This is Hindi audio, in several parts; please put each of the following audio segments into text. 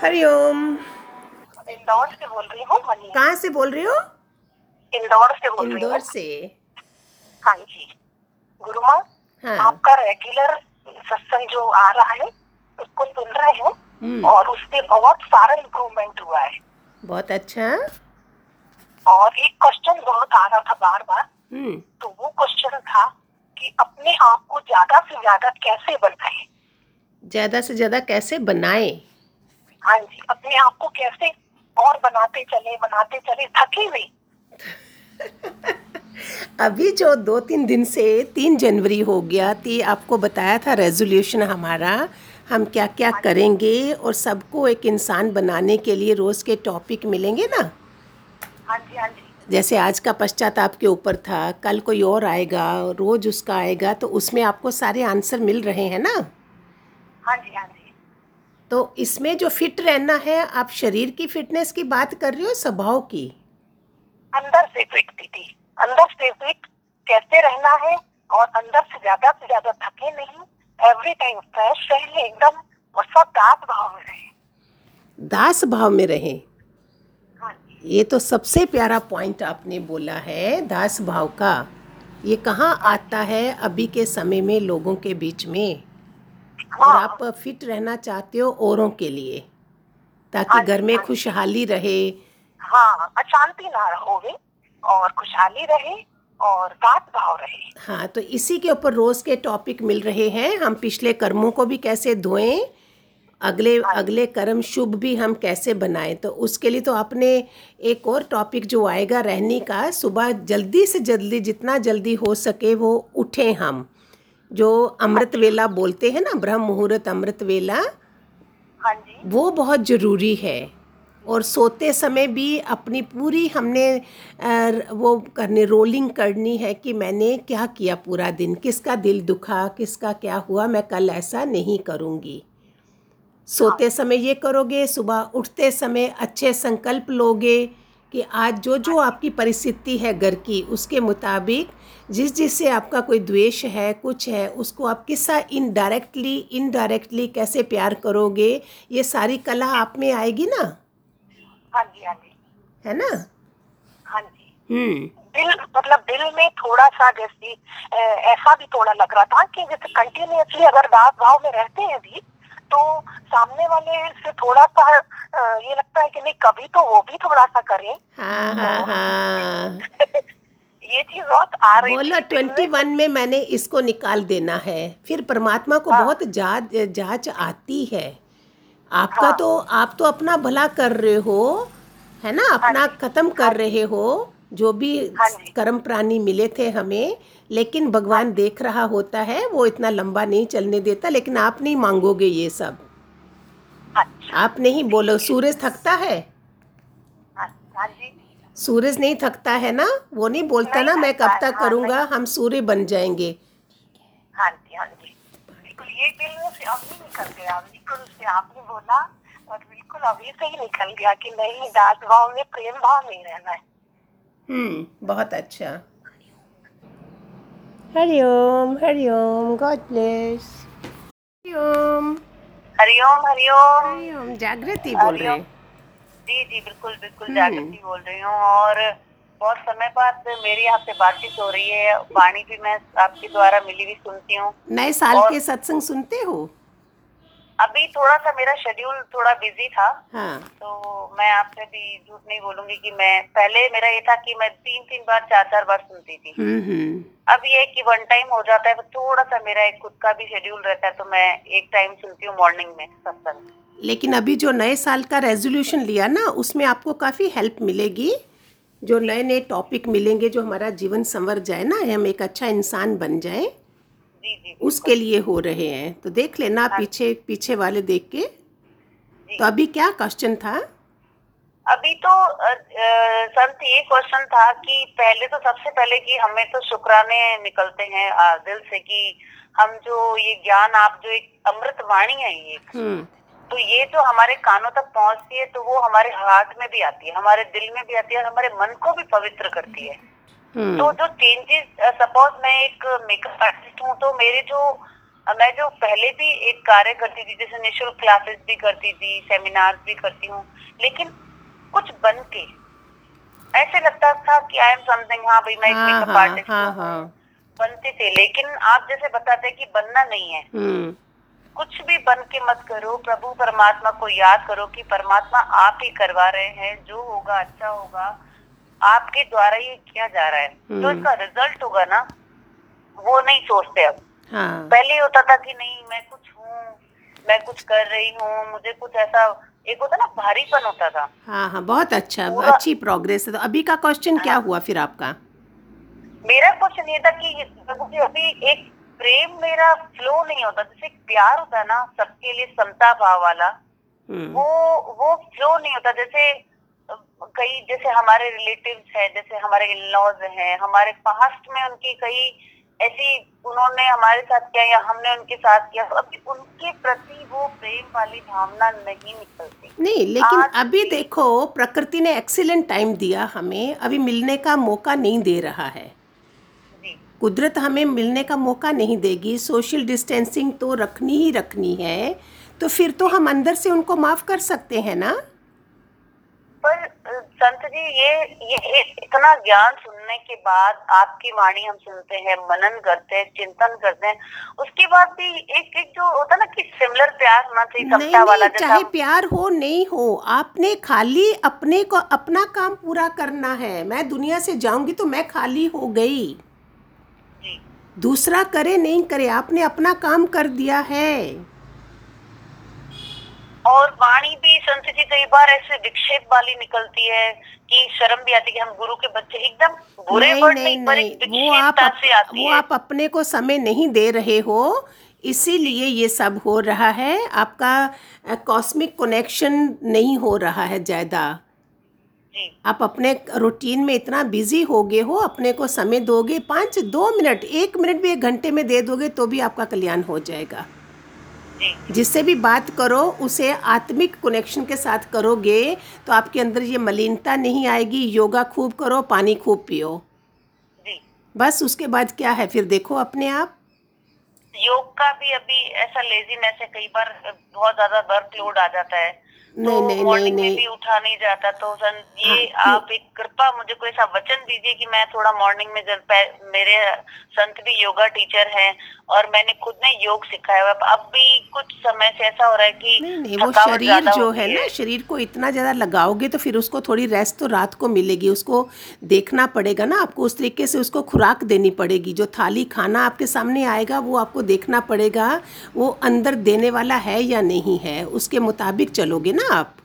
हरिओम इंदौर से बोल रही हूँ मनी। कहाँ से बोल रही हो? इंदौर से बोल इंदौर से। हाँ जी। गुरु माँ हाँ। आपका रेगुलर सत्संग जो आ रहा है उसको सुन रहे हैं हम्म, और उससे बहुत सारा इम्प्रूवमेंट हुआ है। बहुत अच्छा। और एक क्वेश्चन बहुत आ रहा था बार बार हम्म। तो वो क्वेश्चन था कि अपने आप को ज़्यादा से ज़्यादा कैसे बनाए? ज़्यादा से ज़्यादा कैसे बनाए? हाँ जी अपने आप को कैसे और बनाते चले बनाते चले थके नहीं अभी जो दो तीन दिन से तीन जनवरी हो गया थी आपको बताया था रेजोल्यूशन हमारा हम क्या क्या करेंगे और सबको एक इंसान बनाने के लिए रोज़ के टॉपिक मिलेंगे ना? हाँ जी हाँ जी। जैसे आज का पश्चाताप के ऊपर था कल कोई और आएगा रोज़ उसका आएगा तो उसमें आपको सारे आंसर मिल रहे हैं ना? हाँ जी हाँ जी। तो इसमें जो फिट रहना है आप शरीर की फिटनेस की बात कर रहे हो स्वभाव की? अंदर से फिट दीदी। अंदर से फिट कैसे रहना है और अंदर से ज़्यादा से ज़्यादा थके नहीं एवरी टाइम फ्रेश रहे एकदम और सब दास भाव में रहे। दास भाव में रहें? हाँ ये तो सबसे प्यारा पॉइंट आपने बोला है दास भाव का। ये कहाँ आता है अभी के समय में लोगों के बीच में? और हाँ आप फिट रहना चाहते हो औरों के लिए ताकि हाँ घर में हाँ खुशहाली रहे। हाँ अशांति ना होवे और खुशहाली रहे और दास भाव रहे। हाँ तो इसी के ऊपर रोज़ के टॉपिक मिल रहे हैं। हम पिछले कर्मों को भी कैसे धोएँ अगले अगले कर्म शुभ भी हम कैसे बनाएँ। तो उसके लिए तो आपने एक और टॉपिक जो आएगा रहने का सुबह जल्दी से जल्दी जितना जल्दी हो सके वो उठें हम। जो अमृत वेला बोलते हैं ना ब्रह्म मुहूर्त अमृत वेला हाँ जी। वो बहुत ज़रूरी है। और सोते समय भी अपनी पूरी हमने वो करनी रोलिंग करनी है कि मैंने क्या किया पूरा दिन किसका दिल दुखा किसका क्या हुआ मैं कल ऐसा नहीं करूँगी। सोते समय ये करोगे सुबह उठते समय अच्छे संकल्प लोगे कि आज जो जो आपकी परिस्थिति है घर की उसके मुताबिक जिस जिससे आपका कोई द्वेष है कुछ है उसको आप किस्सा इनडायरेक्टली इनडायरेक्टली कैसे प्यार करोगे ये सारी कला आप में आएगी ना? हाँ जी हाँ जी। है ना? हाँ जी। हम्म। दिल मतलब दिल में थोड़ा सा जैसे ऐसा भी थोड़ा लग रहा था कि जैसे कंटिन्यूअसली अगर दास भाव में रहते हैं भी तो सामने वाले से थोड़ा सा ये लगता है कि नहीं कभी तो वो भी थोड़ा सा करें। हाँ हाँ हाँ। ये चीज़ बहुत आ रही बोलो ट्वेंटी वन में मैंने इसको निकाल देना है। फिर परमात्मा को हाँ। बहुत जाँच जाँच आती है। आपका हाँ। तो आप तो अपना भला कर रहे हो है ना? अपना खत्म कर रहे हो। जो भी हाँ कर्म प्राणी मिले थे हमें लेकिन भगवान देख रहा होता है वो इतना लंबा नहीं चलने देता लेकिन आप नहीं मांगोगे ये सब। अच्छा। आप नहीं बोलो सूरज थकता है? हाँ हाँ सूरज नहीं थकता है ना? वो नहीं बोलता नहीं ना मैं कब तक हाँ, करूँगा हम सूर्य बन जाएँगे। हाँ जी हाँ जी। बिल्कुल ये दिल से अभी निकल गया बिल्कुल से आपने बोला और बिल्कुल अभी से ही निकल गया कि नहीं दास भाव में प्रेम भाव में ही रहना है। बहुत अच्छा। Hari Om Hari Om God bless Hari Om. Hariom Hariom. Hariom Jagriti बोल रहे। जी जी बिल्कुल बिल्कुल हम्म। जागृति बोल रही हूँ और बहुत समय बाद मेरी आपसे बातचीत हो रही है। वाणी भी मैं आपके द्वारा मिली हुई सुनती हूँ। नए साल और- के सत्संग सुनते हो? अभी थोड़ा सा मेरा शेड्यूल थोड़ा बिज़ी था हाँ। तो मैं आपसे भी झूठ नहीं बोलूँगी कि मैं पहले मेरा ये था कि मैं तीन तीन बार चार चार बार सुनती थी। हम्म हम्म। अब ये कि वन टाइम हो जाता है तो थोड़ा सा मेरा एक खुद का भी शेड्यूल रहता है तो मैं एक टाइम सुनती हूँ मॉर्निंग में सत्संग लेकिन अभी जो नए साल का रेजोल्यूशन लिया ना उसमें आपको काफ़ी हेल्प मिलेगी। जो नए नए टॉपिक मिलेंगे जो हमारा जीवन संवर जाए ना हम एक अच्छा इंसान बन जाए। जी जी उसके लिए हो रहे हैं। तो देख लेना पीछे पीछे वाले देख के। तो अभी क्या क्वेश्चन था? अभी तो अ, अ, संत ये क्वेश्चन था कि पहले तो सबसे पहले कि हमें तो शुक्राने निकलते हैं अ, दिल से कि हम जो ये ज्ञान आप जो एक अमृत वाणी है ये। हम्म। तो ये जो हमारे कानों तक पहुँचती है तो वो हमारे हार्ट में भी आती है हमारे दिल में भी आती है हमारे मन को भी पवित्र करती है। तो हम्म जो चेंजेस सपोज़ मैं एक मेकअप आर्टिस्ट हूँ तो मेरे जो मैं जो पहले भी एक कार्य करती थी जैसे निःशुल्क क्लासेस भी करती थी सेमिनार भी करती हूँ लेकिन कुछ बन के ऐसे लगता था कि आई एम समथिंग हाँ भाई मैं एक मेकअप हाँ आर्टिस्ट हाँ हूँ। हाँ। बनते थे लेकिन आप जैसे बताते हैं कि बनना नहीं है। हम्म। कुछ भी बन के मत करो प्रभु परमात्मा को याद करो कि परमात्मा आप ही करवा रहे हैं जो होगा अच्छा होगा। आपके द्वारा ये किया जा रहा है। तो हम्म। इसका रिज़ल्ट होगा ना वो नहीं सोचते अब। हाँ। पहले होता था कि नहीं मैं कुछ हूँ मैं कुछ कर रही हूँ मुझे कुछ ऐसा एक होता ना भारीपन होता था। हाँ हाँ बहुत अच्छा अच्छी प्रोग्रेस है। तो अभी का क्वेश्चन क्या हुआ फिर आपका? मेरा क्वेश्चन ये था कि अभी एक प्रेम मेरा फ्लो नहीं होता जैसे प्यार होता है ना सबके लिए समता भाव वाला हम्म। वो वो फ्लो नहीं होता। जैसे कई जैसे हमारे रिलेटिव्स हैं जैसे हमारे इन लॉज हैं हमारे पास्ट में उनकी कई ऐसी उन्होंने हमारे साथ किया या हमने उनके साथ किया तो अभी उनके प्रति वो प्रेम वाली भावना नहीं निकलती। नहीं लेकिन अभी देखो प्रकृति ने एक्सीलेंट टाइम दिया हमें अभी मिलने का मौका नहीं दे रहा है। कुदरत हमें मिलने का मौका नहीं देगी सोशल डिस्टेंसिंग तो रखनी ही रखनी है तो फिर तो हम अंदर से उनको माफ़ कर सकते हैं ना? पर संत जी ये ये इतना ज्ञान सुनने के बाद आपकी वाणी हम सुनते हैं मनन करते हैं चिंतन करते हैं। उसके बाद भी एक एक जो होता ना कि सिमिलर प्यार होना चाहिए नहीं समता वाला नहीं चाहे प्यार हो नहीं हो आपने खाली अपने को अपना काम पूरा करना है। मैं दुनिया से जाऊँगी तो मैं खाली हो गई। दूसरा करे नहीं करे आपने अपना काम कर दिया है। और वाणी भी संत जी कई बार ऐसे विक्षेप वाली निकलती है कि शर्म भी आती है कि हम गुरु के बच्चे एकदम बुरे नहीं नहीं नहीं पर नहीं एक वो आप अप, से आती वो है। आप अपने को समय नहीं दे रहे हो इसीलिए ये सब हो रहा है। आपका कॉस्मिक कनेक्शन नहीं हो रहा है ज़्यादा। आप अपने रूटीन में इतना बिज़ी हो गए हो अपने को समय दोगे पाँच दो मिनट एक मिनट भी एक घंटे में दे दोगे तो भी आपका कल्याण हो जाएगा। जिससे भी बात करो उसे आत्मिक कनेक्शन के साथ करोगे तो आपके अंदर ये मलिनता नहीं आएगी। योगा खूब करो पानी खूब पियो। जी। बस उसके बाद क्या है? फिर देखो अपने आप। योग का भी अभी ऐसा लेजीनेस है कई बार बहुत ज़्यादा वर्कलोड आ जाता है। नहीं, तो नहीं, मॉर्निंग में। भी उठा नहीं जाता। तो सन ये हाँ, आप एक कृपा मुझे कोई ऐसा वचन दीजिए कि मैं थोड़ा मॉर्निंग में जब मेरे संत भी योगा टीचर हैं और मैंने खुद ने योग सिखाया हुआ है। अब भी कुछ समय से ऐसा हो रहा है कि नहीं नहीं वो शरीर जो है ना शरीर को इतना ज़्यादा लगाओगे तो फिर उसको थोड़ी रेस्ट तो रात को मिलेगी उसको देखना पड़ेगा ना आपको उस तरीके से उसको खुराक देनी पड़ेगी। जो थाली खाना आपके सामने आएगा वो आपको देखना पड़ेगा वो अंदर देने वाला है या नहीं है उसके मुताबिक चलोगे ना। आप?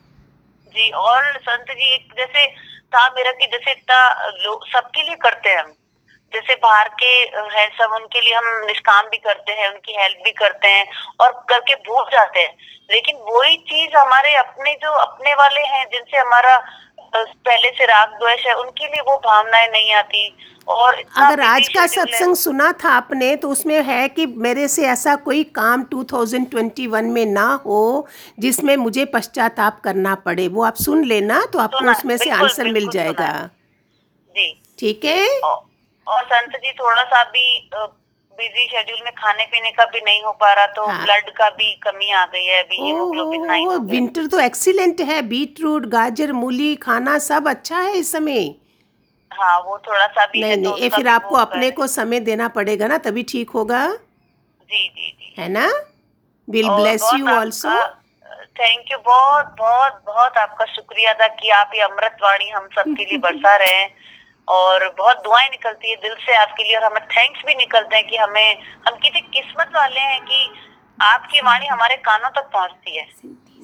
जी, और संत जी, एक जैसे था मेरा कि जैसे इतना लोग सबके लिए करते हैं हम। जैसे बाहर के है सब, उनके लिए हम निष्काम भी करते हैं, उनकी हेल्प भी करते हैं और करके भूल जाते हैं। लेकिन वही चीज़ हमारे अपने जो, अपने वाले हैं, जिनसे हमारा पहले से राग द्वेष है उनके लिए वो भावनाएँ नहीं आती। और अगर आज का सत्संग सुना था आपने तो उसमें है कि मेरे से ऐसा कोई काम 2021 में ना हो जिसमें मुझे पश्चाताप करना पड़े। वो आप सुन लेना तो आपको उसमें से आंसर मिल जाएगा। जी। ठीक है? और संत जी थोड़ा सा भी बिज़ी शेड्यूल में खाने पीने का भी नहीं हो पा रहा तो हाँ। ब्लड का भी कमी आ गई है अभी हीमोग्लोबिन नाइन। विंटर तो एक्सीलेंट है बीट रूट गाजर मूली खाना सब अच्छा है इस समय। हाँ वो थोड़ा सा भी नहीं तो नहीं फिर आपको अपने को समय देना पड़ेगा ना तभी ठीक होगा। जी जी जी। है ना? Will bless you also thank you बहुत बहुत बहुत आपका शुक्रिया था कि आप ये अमृत वाणी हम सबके लिए बरसा रहे हैं। और बहुत दुआएँ निकलती है दिल से आपके लिए और हमें थैंक्स भी निकलते हैं कि हमें हम कितने किस्मत वाले हैं कि आपकी वाणी हमारे कानों तक पहुँचती है।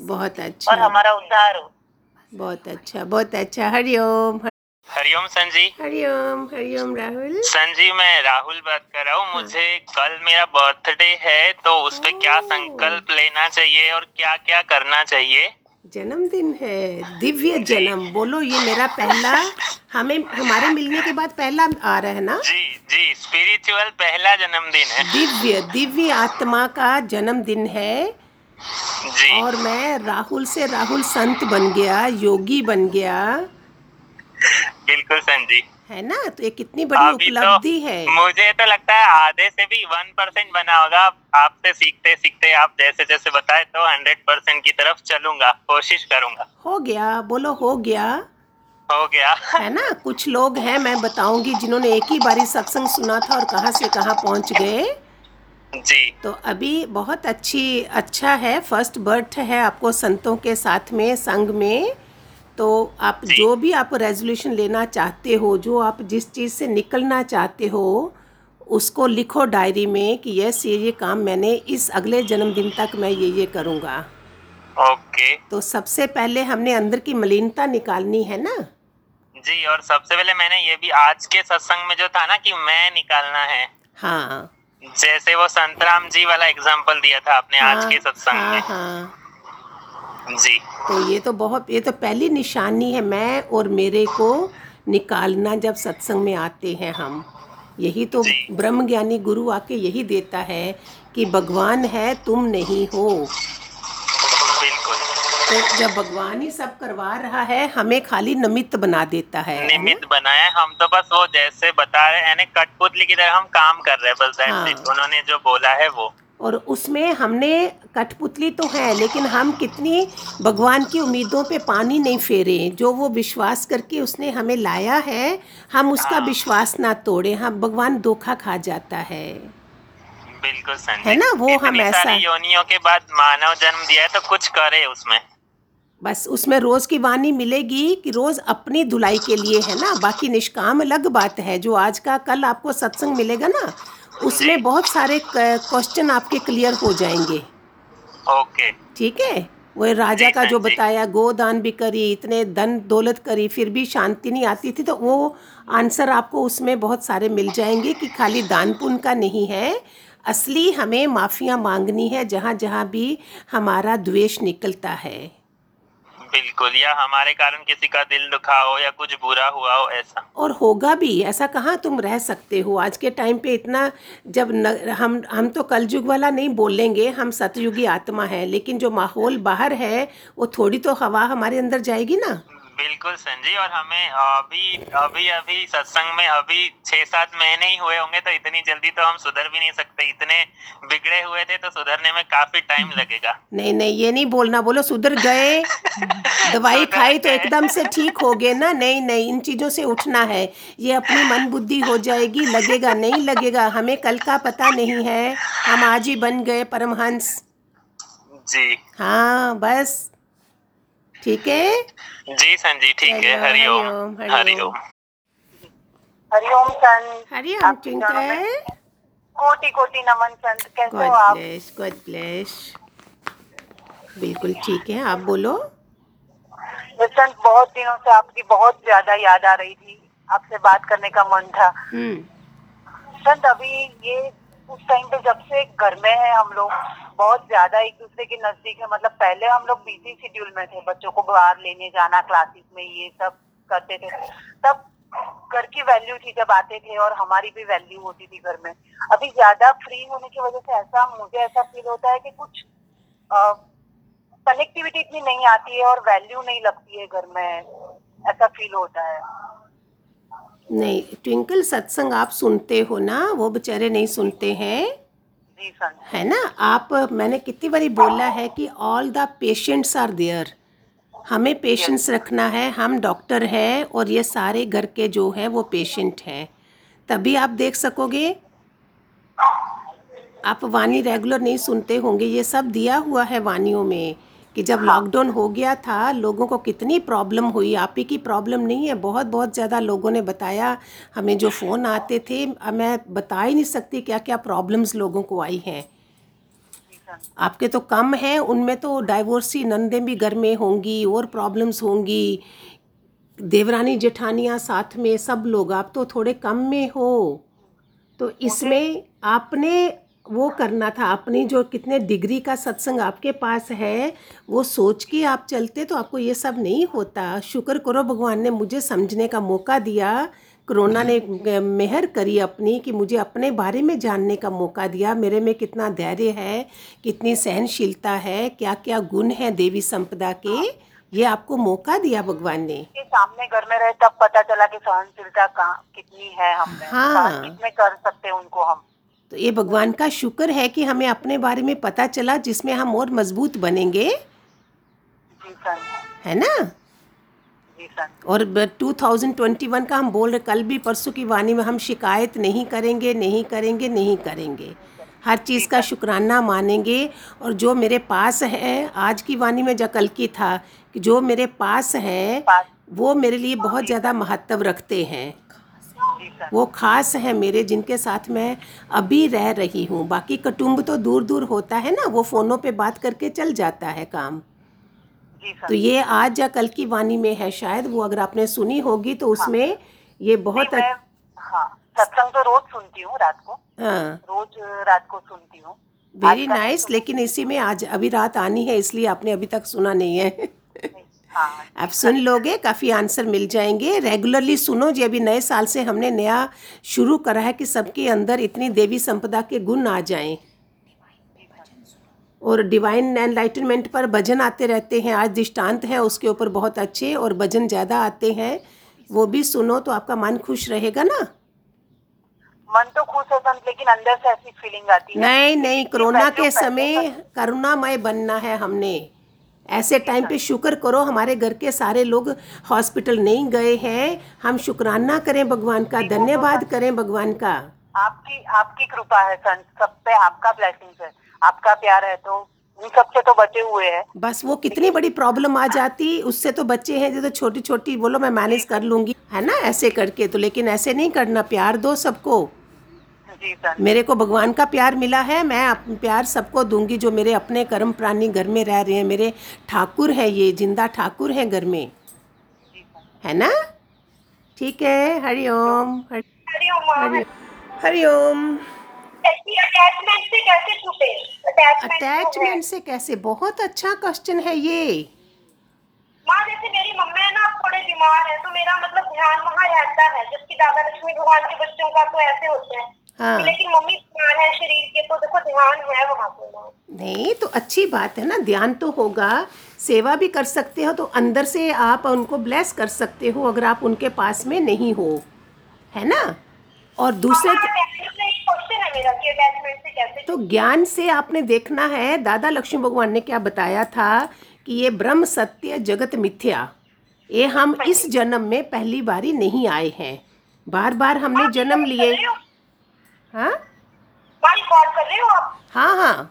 बहुत अच्छा। और हमारा उद्धार हो। बहुत अच्छा बहुत अच्छा। हरिओम हरिओम संजी। हरिओम हरिओम राहुल। संजी मैं राहुल बात कर रहा हूँ। मुझे कल मेरा बर्थडे है तो उस पे क्या संकल्प लेना चाहिए और क्या क्या करना चाहिए? जन्मदिन है दिव्य जन्म। बोलो ये मेरा पहला हमें हमारे मिलने के बाद पहला आ रहा है ना? जी जी स्पिरिचुअल पहला जन्मदिन है। दिव्य दिव्य आत्मा का जन्मदिन है। जी। और मैं राहुल से राहुल संत बन गया योगी बन गया। बिल्कुल संजी। है ना? तो ये कितनी बड़ी उपलब्धि तो है। मुझे तो लगता है आधे से भी वन परसेंट बना होगा। आपसे सीखते सीखते आप जैसे जैसे बताए तो हंड्रेड परसेंट की तरफ़ चलूँगा। कोशिश करूँगा। हो गया बोलो हो गया। हो गया। है ना? कुछ लोग हैं मैं बताऊँगी जिन्होंने एक ही बारी सत्संग सुना था और कहाँ से कहाँ पहुँच गए। जी। तो अभी बहुत अच्छी अच्छा है फ़र्स्ट बर्थ है आपको संतों के साथ में संग में। तो आप जो। भी आप रेजोल्यूशन लेना चाहते हो जो आप जिस चीज़ से निकलना चाहते हो उसको लिखो डायरी में कि यस ये ये काम मैंने इस अगले जन्मदिन तक मैं ये ये करूँगा। ओके। तो सबसे पहले हमने अंदर की मलिनता निकालनी है ना? जी और सबसे पहले मैंने ये भी आज के सत्संग में जो था ना कि मैं निकालना है। हाँ। जैसे वो संतराम जी वाला एग्ज़ाम्पल दिया था आपने हाँ, आज के सत्संग हाँ में। हाँ। जी। तो ये तो बहुत ये तो पहली निशानी है मैं और मेरे को निकालना जब सत्संग में आते हैं हम। यही तो। ब्रह्म ज्ञानी गुरु आके यही देता है कि भगवान है तुम नहीं हो। तो जब भगवान ही सब करवा रहा है हमें खाली निमित्त बना देता है। है निमित्त बनाया हम तो बस वो जैसे बता रहे हैं यानी कठपुतली की तरह हम काम कर रहे हैं बस हाँ। उन्होंने जो बोला है वो। और उसमें हमने कठपुतली तो है लेकिन हम कितनी भगवान की उम्मीदों पे पानी नहीं फेरे। जो वो विश्वास करके उसने हमें लाया है हम उसका हाँ। विश्वास ना तोड़े हम भगवान धोखा खा जाता है। बिल्कुल है ना, वो हम ऐसा- योनियों के बाद मानव जन्म दिया है तो कुछ करे उसमें। बस उसमें रोज की वाणी मिलेगी कि रोज अपनी धुलाई के लिए है ना? बाकी निष्काम अलग बात है जो आज का कल आपको सत्संग मिलेगा ना उसमें बहुत सारे क्वेश्चन आपके क्लियर हो जाएँगे। ओके। ठीक है? वो राजा का जो बताया गोदान भी करी इतने धन दौलत करी फिर भी शांति नहीं आती थी तो वो आंसर आपको उसमें बहुत सारे मिल जाएँगे कि खाली दान पुण्य का नहीं है। असली हमें माफिया मांगनी है जहाँ जहाँ भी हमारा द्वेष निकलता है। बिल्कुल या हमारे कारण किसी का दिल दुखा हो या कुछ बुरा हुआ हो ऐसा। और होगा भी ऐसा कहाँ तुम रह सकते हो? आज के टाइम पे इतना जब न, हम हम तो कलयुग वाला नहीं बोलेंगे हम सतयुगी आत्मा है लेकिन जो माहौल बाहर है वो थोड़ी तो हवा हमारे अंदर जाएगी ना। बिल्कुल संजय और हमें अभी अभी अभी सत्संग में अभी छह सात महीने ही हुए होंगे तो इतनी जल्दी तो हम सुधर भी नहीं सकते। इतने बिगड़े हुए थे तो सुधरने में काफ़ी टाइम लगेगा। नहीं नहीं ये नहीं बोलना बोलो सुधर गए। दवाई खाई तो एकदम से ठीक हो गए ना? नहीं नहीं इन चीज़ों से उठना है। ये अपनी मन बुद्धि हो जाएगी लगेगा नहीं लगेगा? हमें कल का पता नहीं है। हम आज ही बन गए परमहंस। जी। हाँ बस। ठीक है? जी संजी ठीक है। हरिओम, हरिओम हरिओम, चंद हरिओम कोटि कोटि नमन चंद कैसे हो आप? ब्लेस गॉड ब्लेस बिल्कुल ठीक है आप बोलो। चंद बहुत दिनों से आपकी बहुत ज़्यादा याद आ रही थी। आपसे बात करने का मन था। हम्म। चंद अभी ये उस टाइम पे जब से घर में है हम लोग, बहुत ज़्यादा एक दूसरे के नज़दीक है। मतलब पहले हम लोग बिज़ी शेड्यूल में थे, बच्चों को बाहर लेने जाना क्लासेस में ये सब करते थे। तब घर की वैल्यू थी जब आते थे और हमारी भी वैल्यू होती थी घर में। अभी ज़्यादा फ्री होने की वजह से ऐसा, मुझे ऐसा फील होता है कि कुछ कनेक्टिविटी इतनी नहीं आती है और वैल्यू नहीं लगती है घर में। ऐसा फील होता है। नहीं ट्विंकल सत्संग आप सुनते हो ना? वो बेचारे नहीं सुनते हैं। है ना? आप मैंने कितनी बारी बोला है कि all the patients are there हमें पेशेंस रखना है हम डॉक्टर हैं और ये सारे घर के जो है वो पेशेंट हैं। तभी आप देख सकोगे? आप वाणी रेगुलर नहीं सुनते होंगे ये सब दिया हुआ है वानियों में। कि जब लॉकडाउन हो गया था लोगों को कितनी प्रॉब्लम हुई? आप ही की प्रॉब्लम नहीं है। बहुत बहुत ज़्यादा लोगों ने बताया। हमें जो फ़ोन आते थे मैं बता ही नहीं सकती क्या क्या प्रॉब्लम्स लोगों को आई हैं। आपके तो कम हैं उनमें तो डाइवोर्सी नंदे भी घर में होंगी और प्रॉब्लम्स होंगी। देवरानी जेठानियाँ साथ में सब लोग आप तो थोड़े कम में हो। तो इसमें आपने वो करना था। अपनी जो कितने डिग्री का सत्संग आपके पास है वो सोच के आप चलते तो आपको ये सब नहीं होता। शुक्र करो भगवान ने मुझे समझने का मौका दिया। कोरोना ने मेहर करी अपनी कि मुझे अपने बारे में जानने का मौका दिया। मेरे में कितना धैर्य है कितनी सहनशीलता है क्या क्या गुण है देवी संपदा के? ये आपको मौका दिया भगवान ने। सामने घर में रहे तब पता चला कि सहनशीलता कितनी है हम हाँ। कितने कर सकते उनको हम। तो ये भगवान का शुक्र है कि हमें अपने बारे में पता चला जिसमें हम और मज़बूत बनेंगे। है ना? और ब- 2021 का हम बोल रहे कल भी परसों की वाणी में हम शिकायत नहीं करेंगे नहीं करेंगे नहीं करेंगे। हर चीज़ का शुक्राना मानेंगे। और जो मेरे पास है आज की वाणी में जो कल की था कि जो मेरे पास है वो मेरे लिए बहुत ज़्यादा महत्व रखते हैं। वो खास है मेरे जिनके साथ मैं अभी रह रही हूँ। बाकी कुटुंब तो दूर दूर होता है ना वो फ़ोनों पे बात करके चल जाता है काम। जी तो ये आज या कल की वाणी में है शायद वो अगर आपने सुनी होगी तो उसमें हाँ। ये बहुत मैं हाँ सत्संग तो रोज सुनती हूँ रात को। हाँ। रोज रात को सुनती हूँ। वेरी नाइस लेकिन इसी में आज अभी रात आनी है इसलिए आपने अभी तक सुना है। नहीं, हाँ आप सुन लोगे काफ़ी आंसर मिल जाएँगे। रेगुलरली सुनो जी अभी नए साल से हमने नया शुरू करा है कि सबके अंदर इतनी देवी संपदा के गुण आ जाएँ। और डिवाइन एनलाइटनमेंट पर भजन आते रहते हैं आज दृष्टांत है उसके ऊपर बहुत अच्छे और भजन ज़्यादा आते हैं वो भी सुनो तो आपका मन खुश रहेगा ना? मन तो खुश है लेकिन अंदर से ऐसी फीलिंग आती है। नहीं नहीं कोरोना के समय करुणामय बनना है हमने। ऐसे टाइम पे शुक्र करो हमारे घर के सारे लोग हॉस्पिटल नहीं गए हैं। हम शुक्राना करें भगवान का धन्यवाद करें भगवान का। आपकी आपकी कृपा है संत सब पे आपका ब्लेसिंग है। आपका प्यार है तो उन सबसे तो बचे हुए हैं। बस वो कितनी बड़ी प्रॉब्लम आ जाती उससे तो बच्चे हैं जो तो छोटी छोटी बोलो मैं मैनेज कर लूँगी। है ना? ऐसे करके तो लेकिन ऐसे नहीं करना प्यार दो सबको। जी मेरे को भगवान का प्यार मिला है मैं प्यार सबको दूँगी जो मेरे अपने कर्म प्राणी घर में रह रहे हैं। मेरे ठाकुर है ये ज़िंदा ठाकुर हैं घर में। है ना? ठीक है हरिओम हरिओम हरिओम अटैचमेंट से कैसे छूटे? अटैचमेंट से कैसे? बहुत अच्छा क्वेश्चन है ये। माँ जैसे मेरी मम्मी है ना थोड़े बीमार है तो मेरा मतलब ध्यान वहाँ रहता है। जबकि दादा लक्ष्मी भगवान के बच्चों का तो ऐसे होते हैं। हाँ। लेकिन मम्मी बीमार है शरीर के तो देखो ध्यान है वहाँ पे नहीं तो अच्छी बात है ना ध्यान तो होगा। सेवा भी कर सकते हो तो अंदर से आप उनको ब्लेस कर सकते हो अगर आप उनके पास में नहीं हो। है ना? और दूसरे है अटैचमेंट से कैसे तो ज्ञान से आपने देखना है। दादा लक्ष्मी भगवान ने क्या बताया था कि ये ब्रह्म सत्य जगत मिथ्या ये हम इस जन्म में पहली बारी नहीं आए हैं। बार बार हमने जन्म लिए। हाँ? कर रहे हो आप? हाँ हाँ।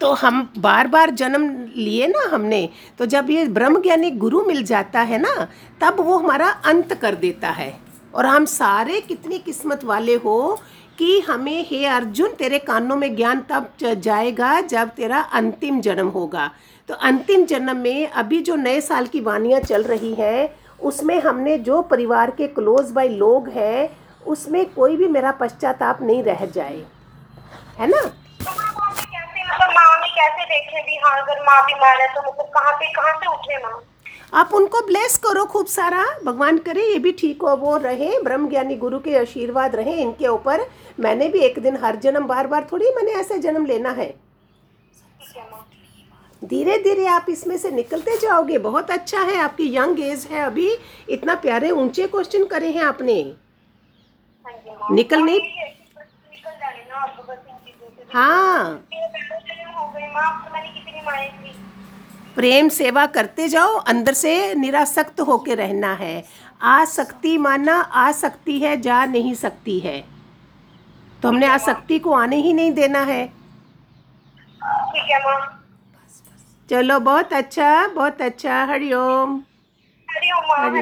तो हम बार बार जन्म लिए ना हमने तो जब ये ब्रह्म ज्ञानी गुरु मिल जाता है ना तब वो हमारा अंत कर देता है। और हम सारे कितनी किस्मत वाले हो कि हमें हे अर्जुन तेरे कानों में ज्ञान तब जाएगा जब तेरा अंतिम जन्म होगा। तो अंतिम जन्म में अभी जो नए साल की वानियाँ चल रही हैं उसमें हमने जो परिवार के क्लोज बाय लोग हैं उसमें कोई भी मेरा पश्चाताप नहीं रह जाए। है ना? आप उनको ब्लेस करो खूब सारा। भगवान करे, ये भी ठीक हो, वो रहे ब्रह्म ज्ञानी गुरु के आशीर्वाद रहे इनके ऊपर। मैंने भी एक दिन हर जन्म बार बार थोड़ी मैंने ऐसे जन्म लेना है। धीरे धीरे आप इसमें से निकलते जाओगे। बहुत अच्छा है, आपकी यंग एज है अभी। इतना प्यारे ऊँचे क्वेश्चन करे हैं आपने। निकल नहीं हाँ। प्रेम सेवा करते जाओ अंदर से निरासक्त होके रहना है। आसक्ति मानना आसक्ति है जा नहीं सकती है। तो हमने आसक्ति को आने ही नहीं देना है। ठीक है चलो बहुत अच्छा बहुत अच्छा। हरिओम। हरिओम।